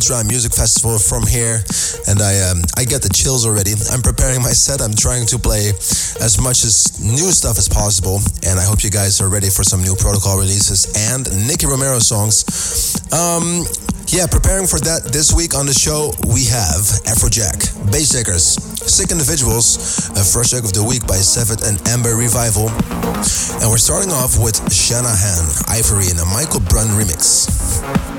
Ultra Music Festival from here, and I um, I get the chills already. I'm preparing my set. I'm trying to play as much as new stuff as possible, and I hope you guys are ready for some new Protocol releases and Nicky Romero songs. Um, yeah, preparing for that this week on the show, we have Afrojack, Bassjackers, Sick Individuals, a first track of the week by Sevet and Amber Revival. And we're starting off with Shanahan, Ivory in a Michael Brun remix.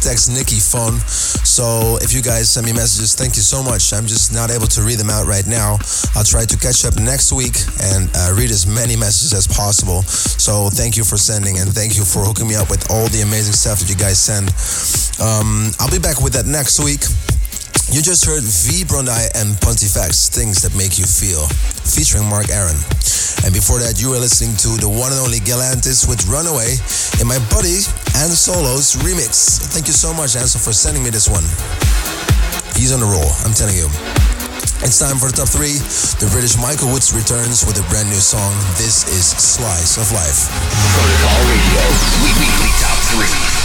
Text Nikki phone. So if you guys send me messages, thank you so much. I'm just not able to read them out right now. I'll try to catch up next week and uh, read as many messages as possible. So thank you for sending and thank you for hooking me up with all the amazing stuff that you guys send. Um, I'll be back with that next week. You just heard V Brondai and Pontifex, Things That Make You Feel, featuring Mark Aaron. And before that, you were listening to the one and only Galantis with Runaway in my buddy and Solos remix. Thank you so much, Ansel, for sending me this one. He's on the roll, I'm telling you. It's time for the top three. The British Michael Woods returns with a brand new song. This is Slice of Life. Protocol Radio. We- Weekly Top 3.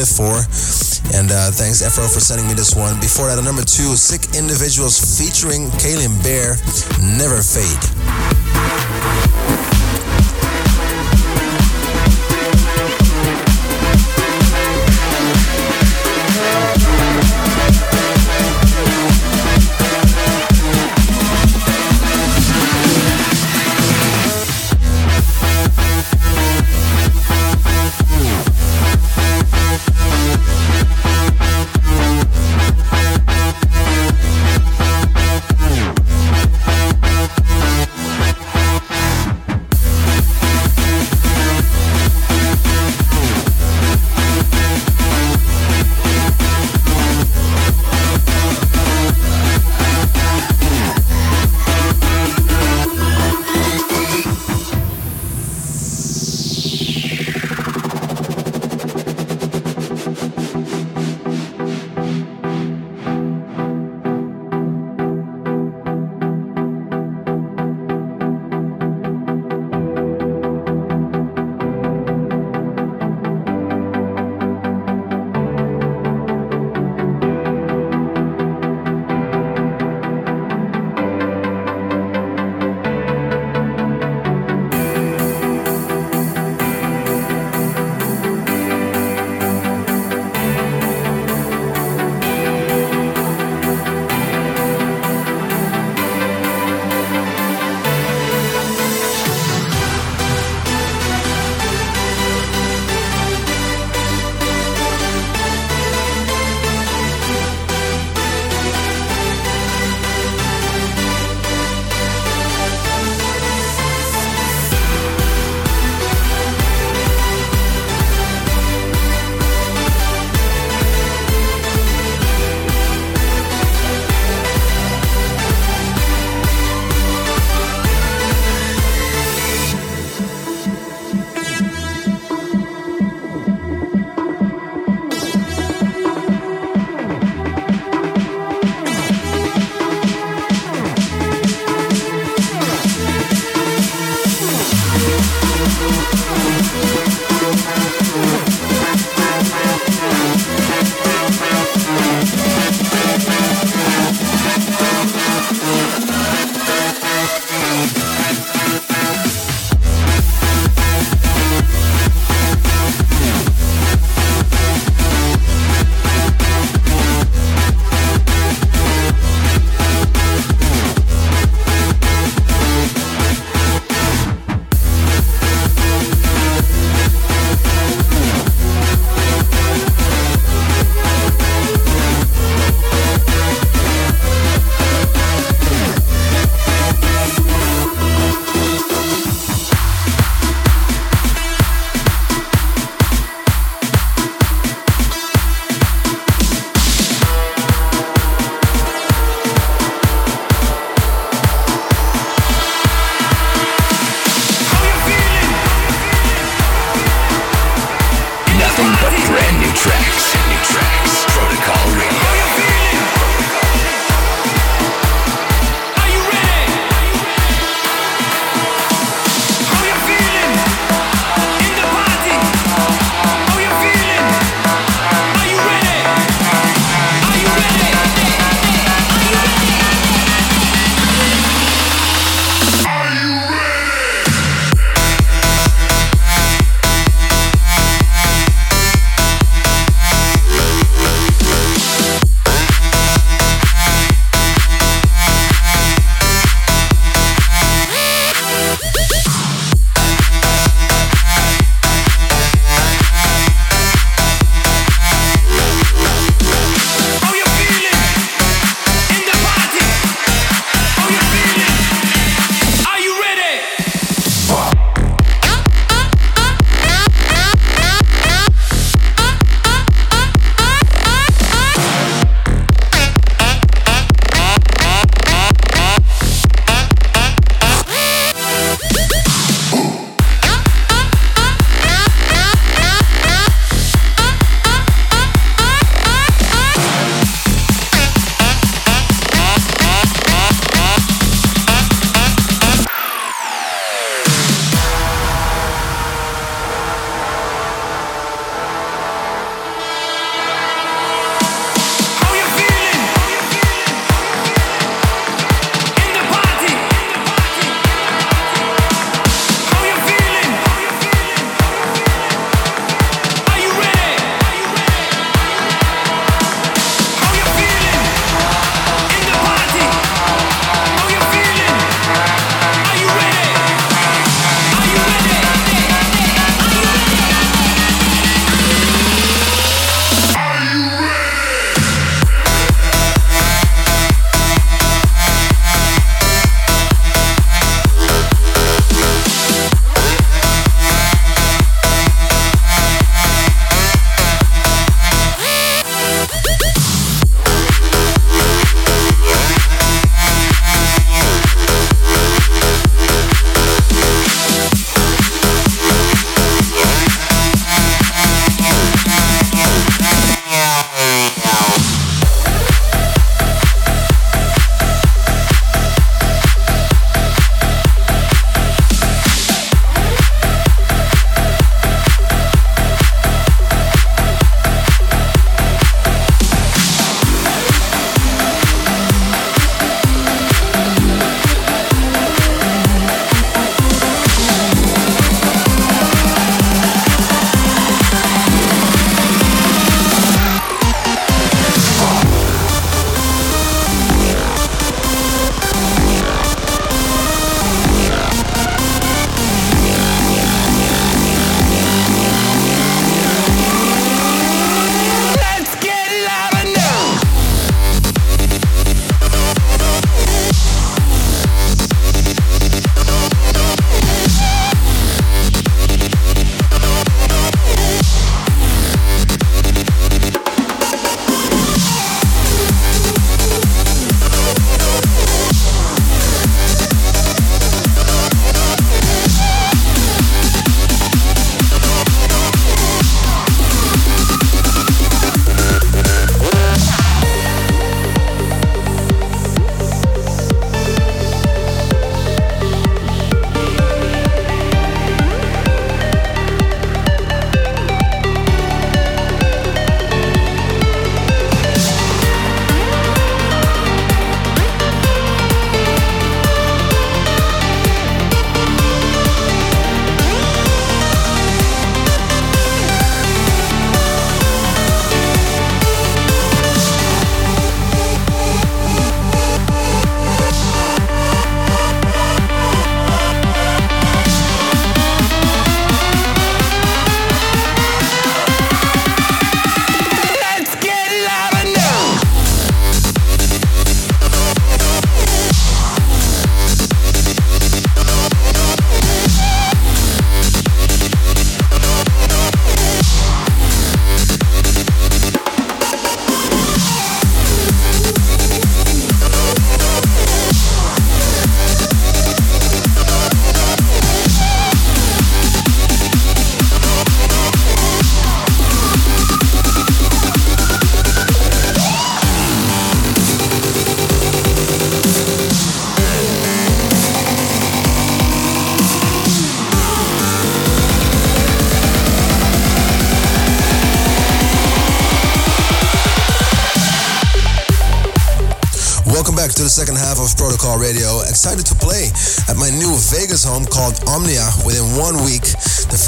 Live For. And uh, thanks, Afro, for sending me this one. Before that, number two, Sick Individuals featuring Kalian Bear, Never Fade.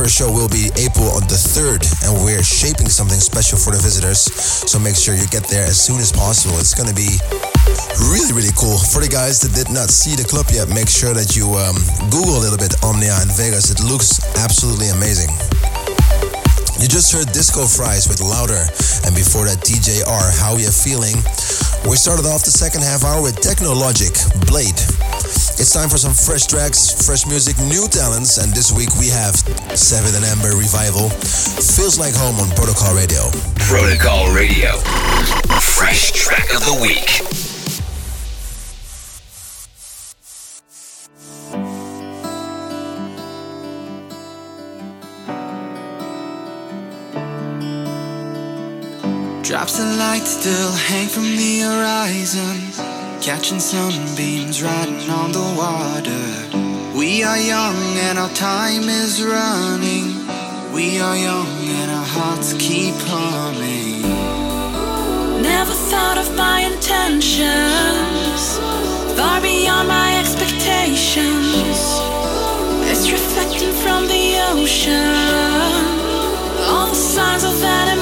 First show will be April on the 3rd, and we're shaping something special for the visitors. So make sure you get there as soon as possible. It's to be really, really cool. For the guys that did not see the club yet, make sure that you um, Google a little bit Omnia in Vegas. It looks absolutely amazing. You just heard Disco Fries with Louder, and before that, DJ R, How You Feeling? We started off the second half hour with Technologic, Blade. It's time for some fresh tracks, fresh music, new talents, and this week we have Seven and Amber Revival. Feels like home on Protocol Radio. Protocol Radio. Fresh track of the week. Drops of light still hang from the horizon, catching sunbeams riding on the water. We are young and our time is running. We are young and our hearts keep humming. Never thought of my intentions, far beyond my expectations. It's reflecting from the ocean, all the signs of that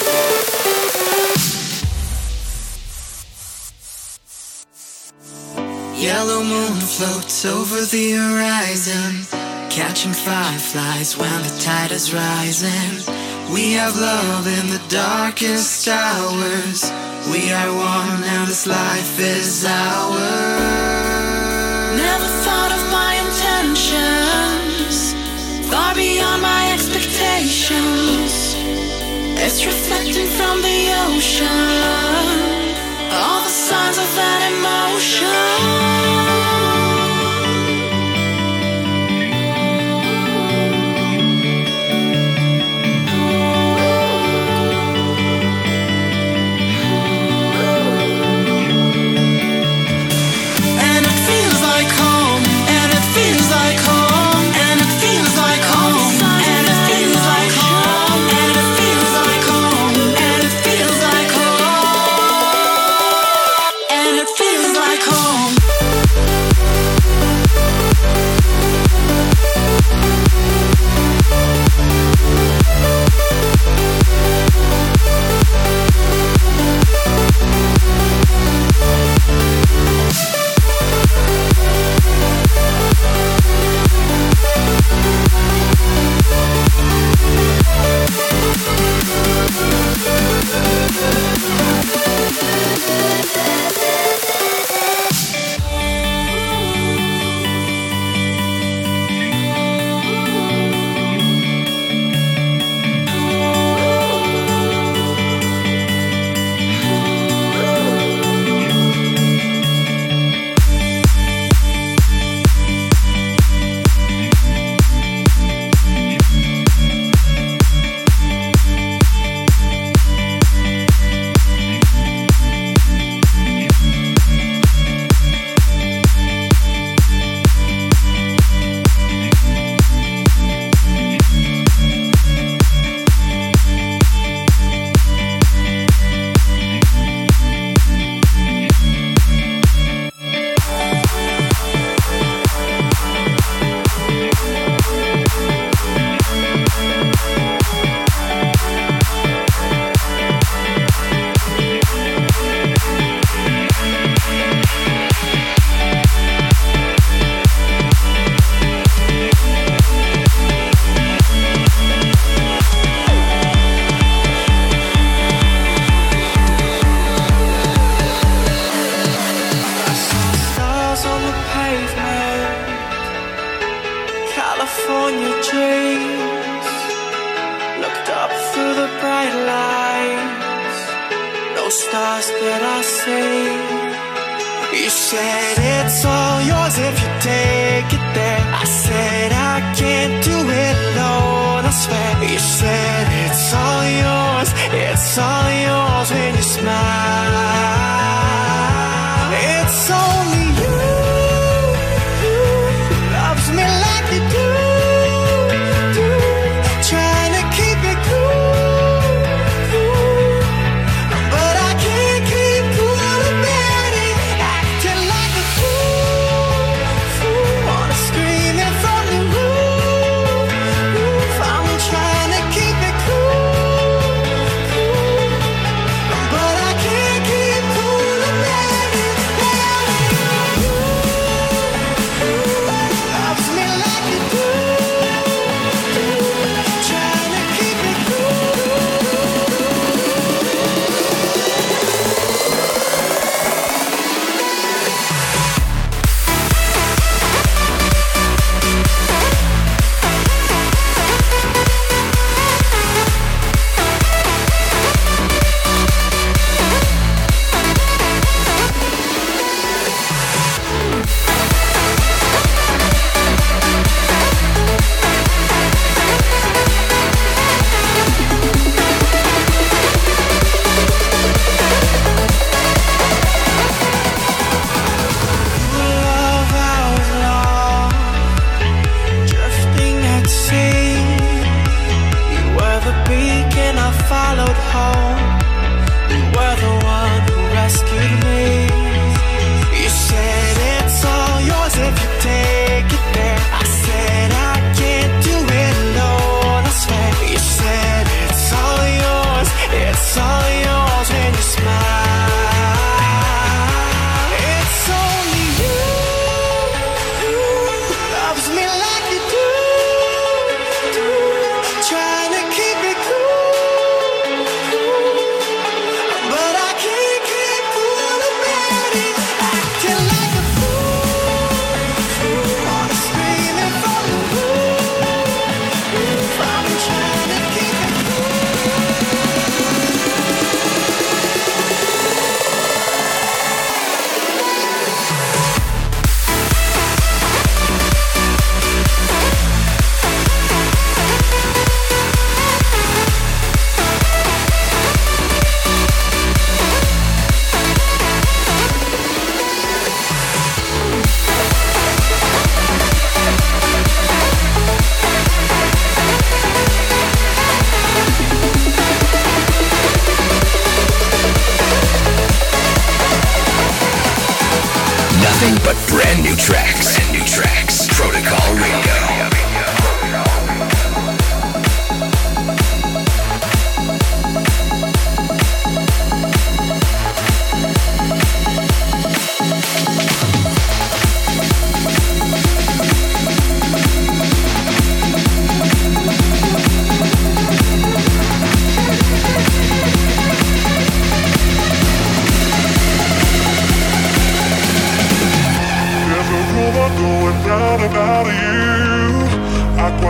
Yellow moon floats over the horizon, catching fireflies when the tide is rising. We have love in the darkest hours. We are one, and this life is ours. Never thought of my intentions, far beyond my expectations. It's reflecting from the ocean, all the signs of that emotion. Yeah.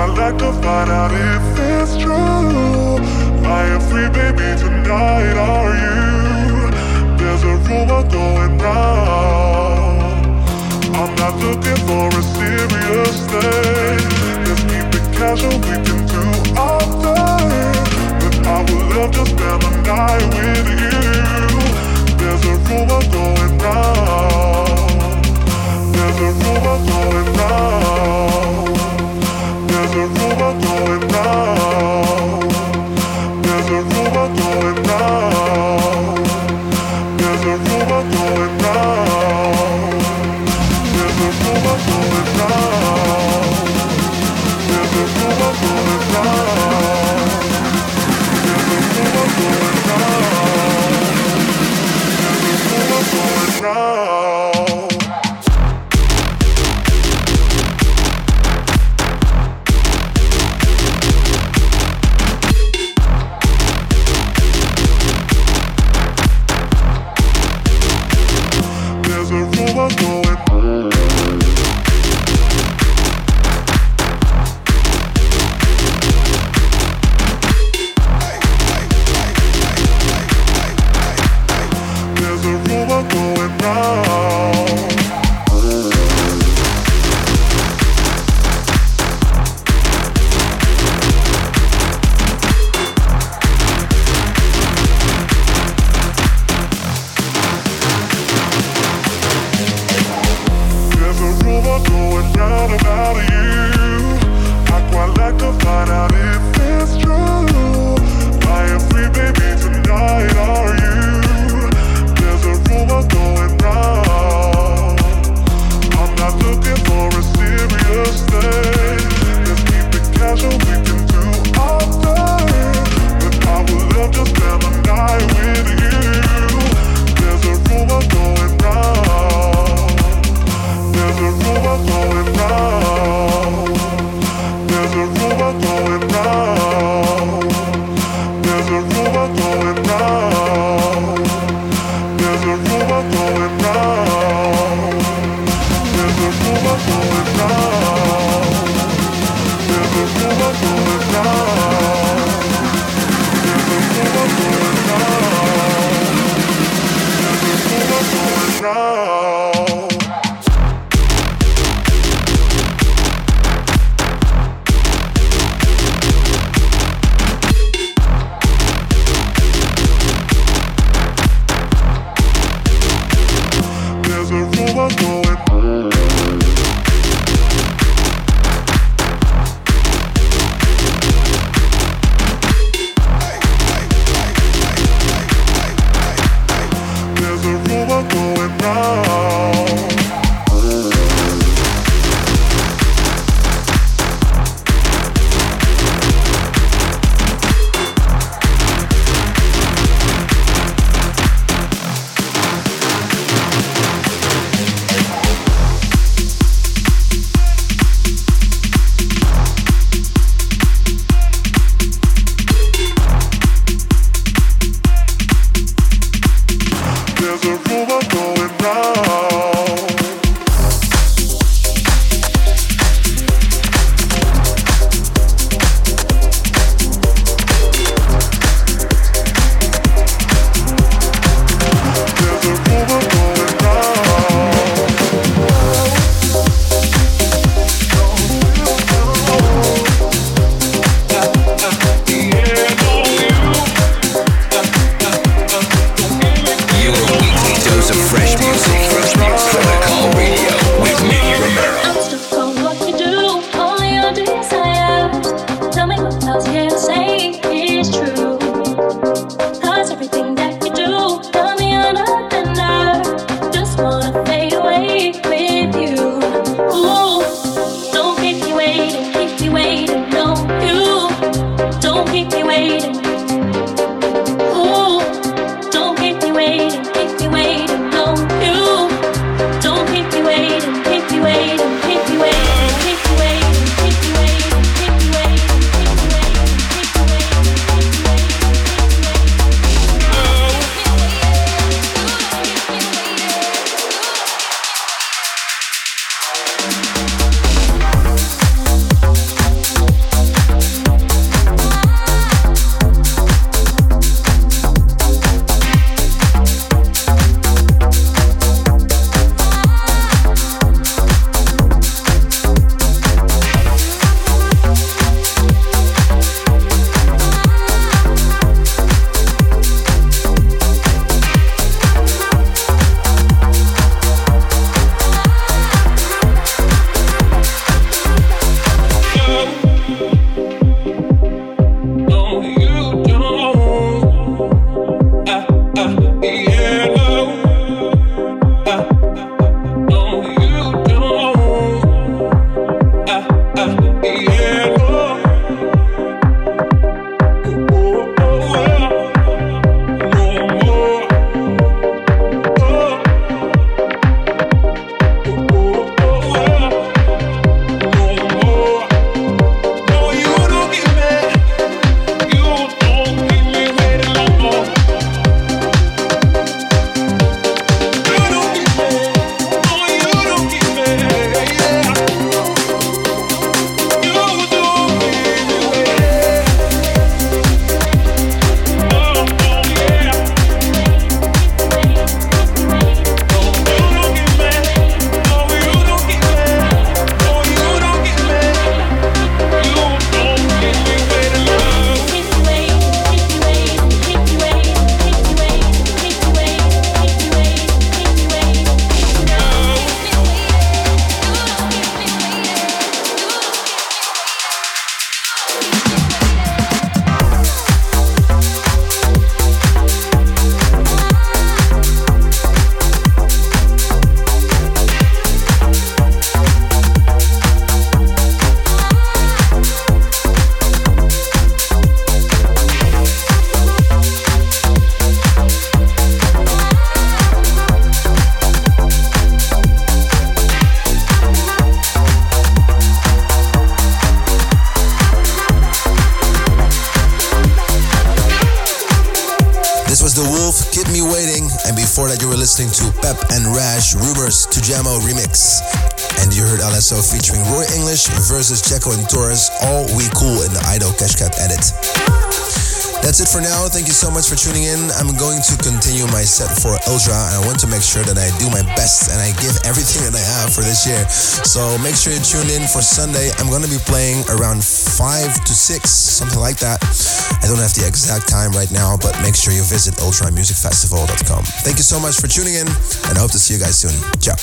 I'd like to find out if it's true. I am free, baby, tonight. Are you? There's a rumor going round. I'm not looking for a serious thing. Let's keep it casual, we can do our thing. But I would love to spend the night with you. There's a rumor going round. There's a rumor going round. There's a rumor going round. For now. Thank you so much for tuning in. I'm going to continue my set for Ultra, and I want to make sure that I do my best and I give everything that I have for this year. So make sure you tune in for Sunday. I'm going to be playing around 5 to 6, something like that. I don't have the exact time right now, but make sure you visit ultramusicfestival.com. Thank you so much for tuning in, and I hope to see you guys soon. Ciao.